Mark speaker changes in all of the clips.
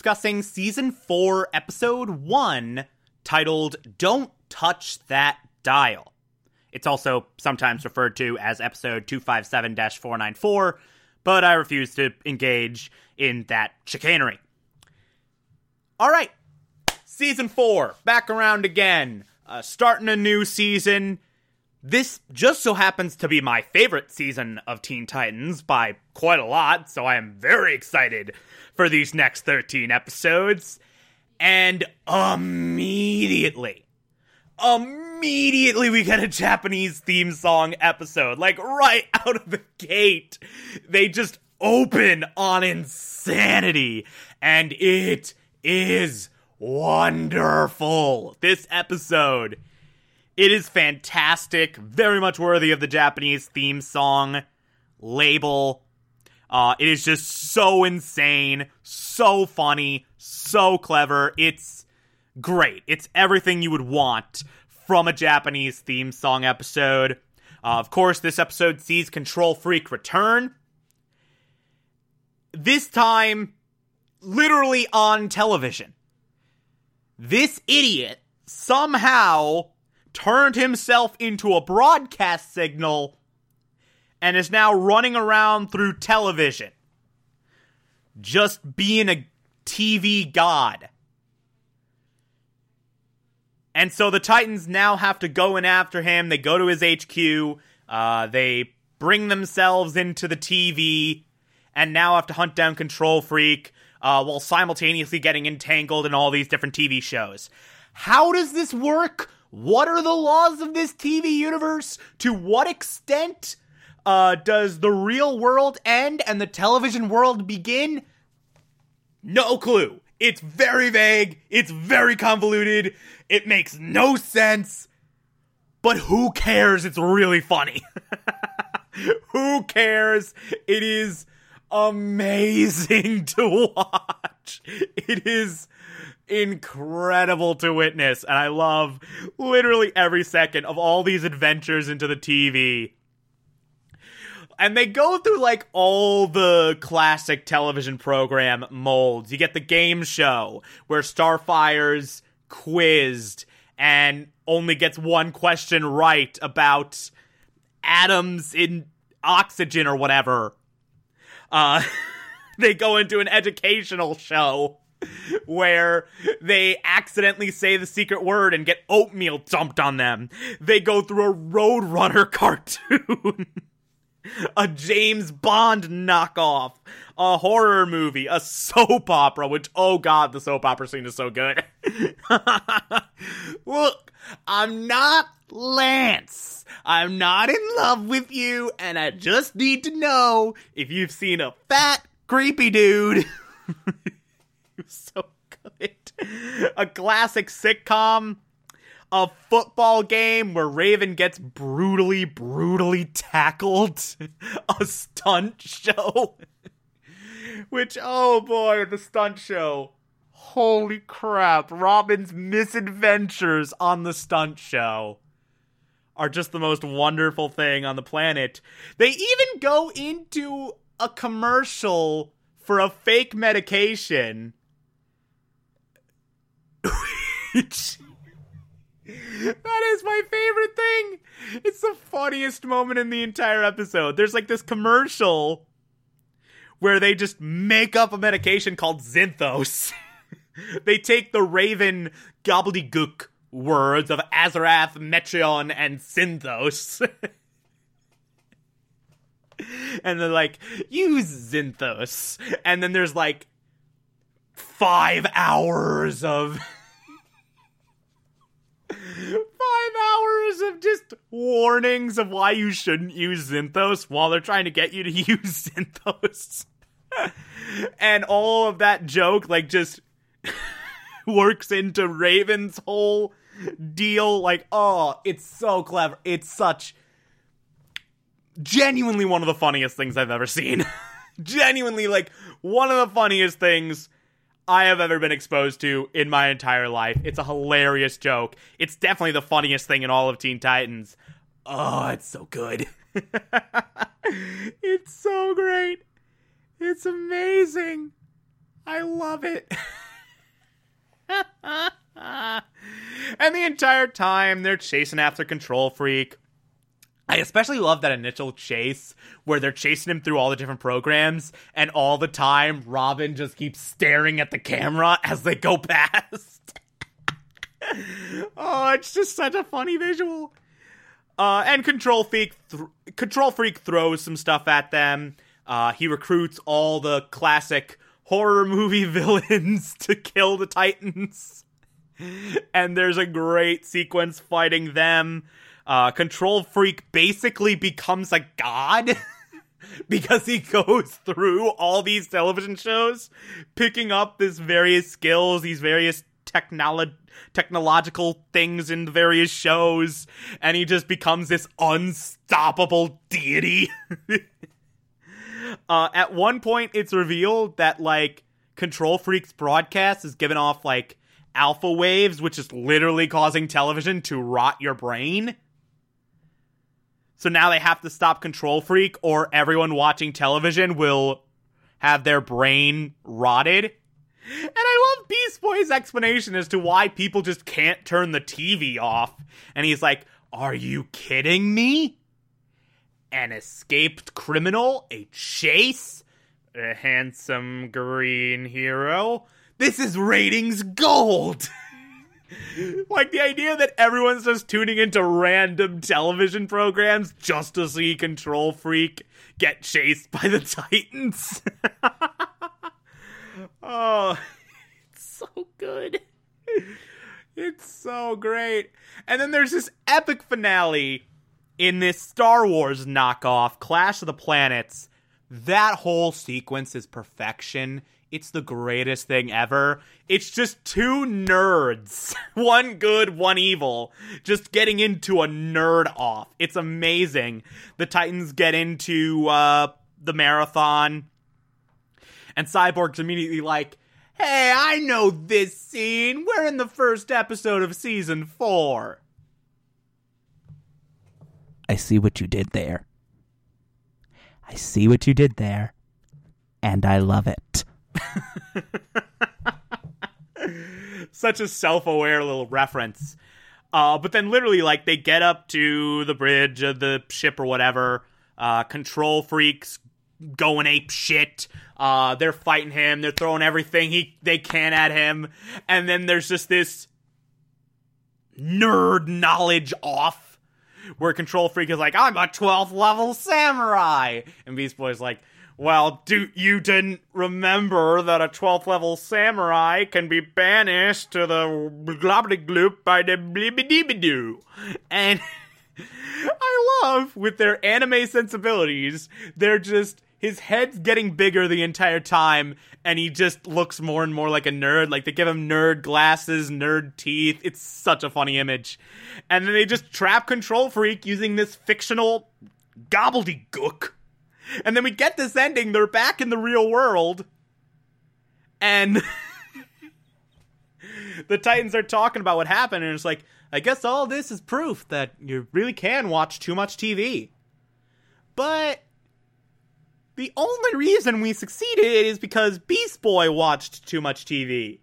Speaker 1: Discussing season 4, episode 1, titled Don't Touch That Dial. It's also sometimes referred to as episode 257 494, but I refuse to engage in that chicanery. Alright, season 4, back around again, uh, starting a new season. This just so happens to be my favorite season of Teen Titans by quite a lot, so I am very excited for these next 13 episodes. And immediately, immediately we get a Japanese theme song episode. Like right out of the gate, they just open on insanity. And it is wonderful. This episode. It is fantastic, very much worthy of the Japanese theme song label. Uh, it is just so insane, so funny, so clever. It's great. It's everything you would want from a Japanese theme song episode. Uh, of course, this episode sees Control Freak return. This time, literally on television. This idiot somehow turned himself into a broadcast signal and is now running around through television. Just being a TV god. And so the Titans now have to go in after him. They go to his HQ. Uh, they bring themselves into the TV and now have to hunt down Control Freak uh, while simultaneously getting entangled in all these different TV shows. How does this work? What are the laws of this TV universe? To what extent uh, does the real world end and the television world begin? No clue. It's very vague. It's very convoluted. It makes no sense. But who cares? It's really funny. who cares? It is amazing to watch. It is incredible to witness. And I love literally every second of all these adventures into the TV and they go through like all the classic television program molds. You get the game show where Starfire's quizzed and only gets one question right about atoms in oxygen or whatever. Uh, they go into an educational show where they accidentally say the secret word and get oatmeal dumped on them. They go through a Roadrunner cartoon a James Bond knockoff, a horror movie, a soap opera, which, oh god, the soap opera scene is so good. Look, I'm not Lance. I'm not in love with you, and I just need to know if you've seen a fat, creepy dude. so good. A classic sitcom a football game where Raven gets brutally, brutally tackled. a stunt show. Which, oh boy, the stunt show. Holy crap. Robin's misadventures on the stunt show are just the most wonderful thing on the planet. They even go into a commercial for a fake medication. That is my favorite thing. It's the funniest moment in the entire episode. There's like this commercial where they just make up a medication called Zinthos. they take the Raven gobbledygook words of Azarath, Metrion, and Zinthos. and they're like, use Zinthos. And then there's like five hours of. five hours of just warnings of why you shouldn't use Zinthos while they're trying to get you to use Zinthos. and all of that joke, like, just works into Raven's whole deal. Like, oh, it's so clever. It's such genuinely one of the funniest things I've ever seen. genuinely, like, one of the funniest things I have ever been exposed to in my entire life. It's a hilarious joke. It's definitely the funniest thing in all of Teen Titans. Oh, it's so good. it's so great. It's amazing. I love it. and the entire time they're chasing after Control Freak. I especially love that initial chase where they're chasing him through all the different programs, and all the time Robin just keeps staring at the camera as they go past. oh, it's just such a funny visual. Uh, and Control Freak, th- Control Freak throws some stuff at them. Uh, he recruits all the classic horror movie villains to kill the Titans. and there's a great sequence fighting them. Uh, Control Freak basically becomes a god because he goes through all these television shows, picking up these various skills, these various technolo- technological things in the various shows, and he just becomes this unstoppable deity. uh, at one point, it's revealed that, like, Control Freak's broadcast is giving off, like, alpha waves, which is literally causing television to rot your brain. So now they have to stop Control Freak, or everyone watching television will have their brain rotted. And I love Beast Boy's explanation as to why people just can't turn the TV off. And he's like, Are you kidding me? An escaped criminal? A chase? A handsome green hero? This is ratings gold! like the idea that everyone's just tuning into random television programs just to see Control Freak get chased by the Titans. oh, it's so good. It's so great. And then there's this epic finale in this Star Wars knockoff, Clash of the Planets. That whole sequence is perfection. It's the greatest thing ever. It's just two nerds, one good, one evil, just getting into a nerd off. It's amazing. The Titans get into uh, the marathon, and Cyborg's immediately like, Hey, I know this scene. We're in the first episode of season four.
Speaker 2: I see what you did there. I see what you did there, and I love it.
Speaker 1: Such a self-aware little reference. Uh, but then literally, like, they get up to the bridge of the ship or whatever. Uh, control freaks going ape shit. Uh, they're fighting him. They're throwing everything he they can at him. And then there's just this nerd knowledge off where Control Freak is like, I'm a 12th level samurai. And Beast Boy's like, well, do you didn't remember that a 12th level samurai can be banished to the globbly by the blibbidibidoo? And I love with their anime sensibilities, they're just his head's getting bigger the entire time and he just looks more and more like a nerd. Like they give him nerd glasses nerd teeth. It's such a funny image. And then they just trap control freak using this fictional gobbledygook and then we get this ending. They're back in the real world. And the Titans are talking about what happened. And it's like, I guess all this is proof that you really can watch too much TV. But the only reason we succeeded is because Beast Boy watched too much TV.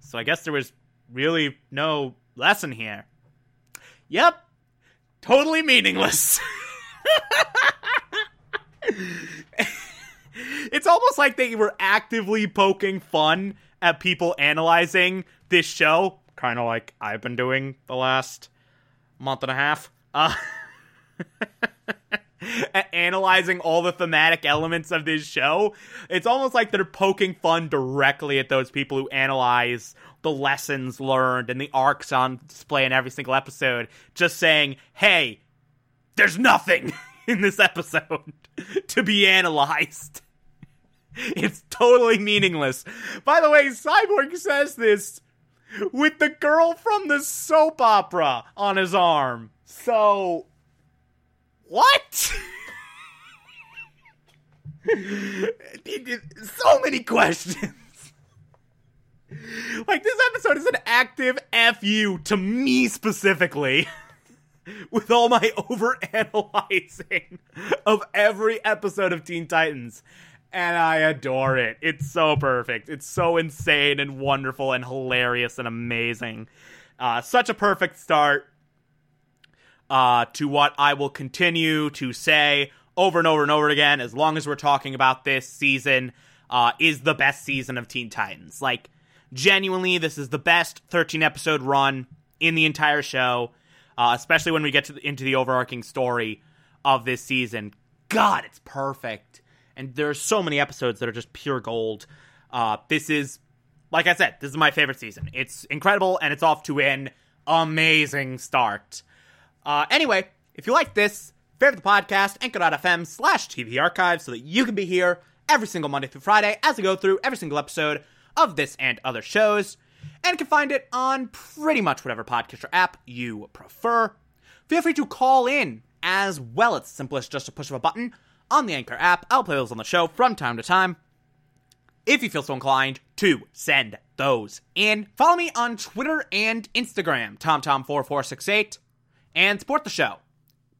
Speaker 1: So I guess there was really no lesson here. Yep, totally meaningless. it's almost like they were actively poking fun at people analyzing this show, kind of like I've been doing the last month and a half. Uh, analyzing all the thematic elements of this show. It's almost like they're poking fun directly at those people who analyze the lessons learned and the arcs on display in every single episode, just saying, hey, there's nothing in this episode to be analyzed. It's totally meaningless. By the way, Cyborg says this with the girl from the soap opera on his arm. So, what? so many questions. Like, this episode is an active FU to me specifically. With all my over analyzing of every episode of Teen Titans and I adore it. It's so perfect. It's so insane and wonderful and hilarious and amazing. Uh, such a perfect start uh, to what I will continue to say over and over and over again as long as we're talking about this season uh, is the best season of Teen Titans. Like, genuinely, this is the best 13 episode run in the entire show, uh, especially when we get the, into the overarching story of this season. God, it's perfect and there's so many episodes that are just pure gold. Uh, this is, like I said, this is my favorite season. It's incredible, and it's off to an amazing start. Uh, anyway, if you like this, favorite the podcast, anchor.fm slash TV archive so that you can be here every single Monday through Friday as we go through every single episode of this and other shows. And you can find it on pretty much whatever podcaster app you prefer. Feel free to call in as well. It's simplest just a push of a button on the Anchor app. I'll play those on the show from time to time. If you feel so inclined to send those in, follow me on Twitter and Instagram, TomTom4468, and support the show.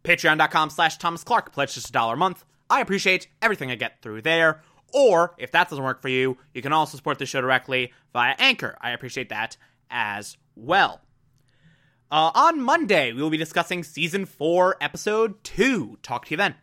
Speaker 1: Patreon.com slash Thomas Clark. Pledge just a dollar a month. I appreciate everything I get through there. Or, if that doesn't work for you, you can also support the show directly via Anchor. I appreciate that as well. Uh, on Monday, we will be discussing Season 4, Episode 2. Talk to you then.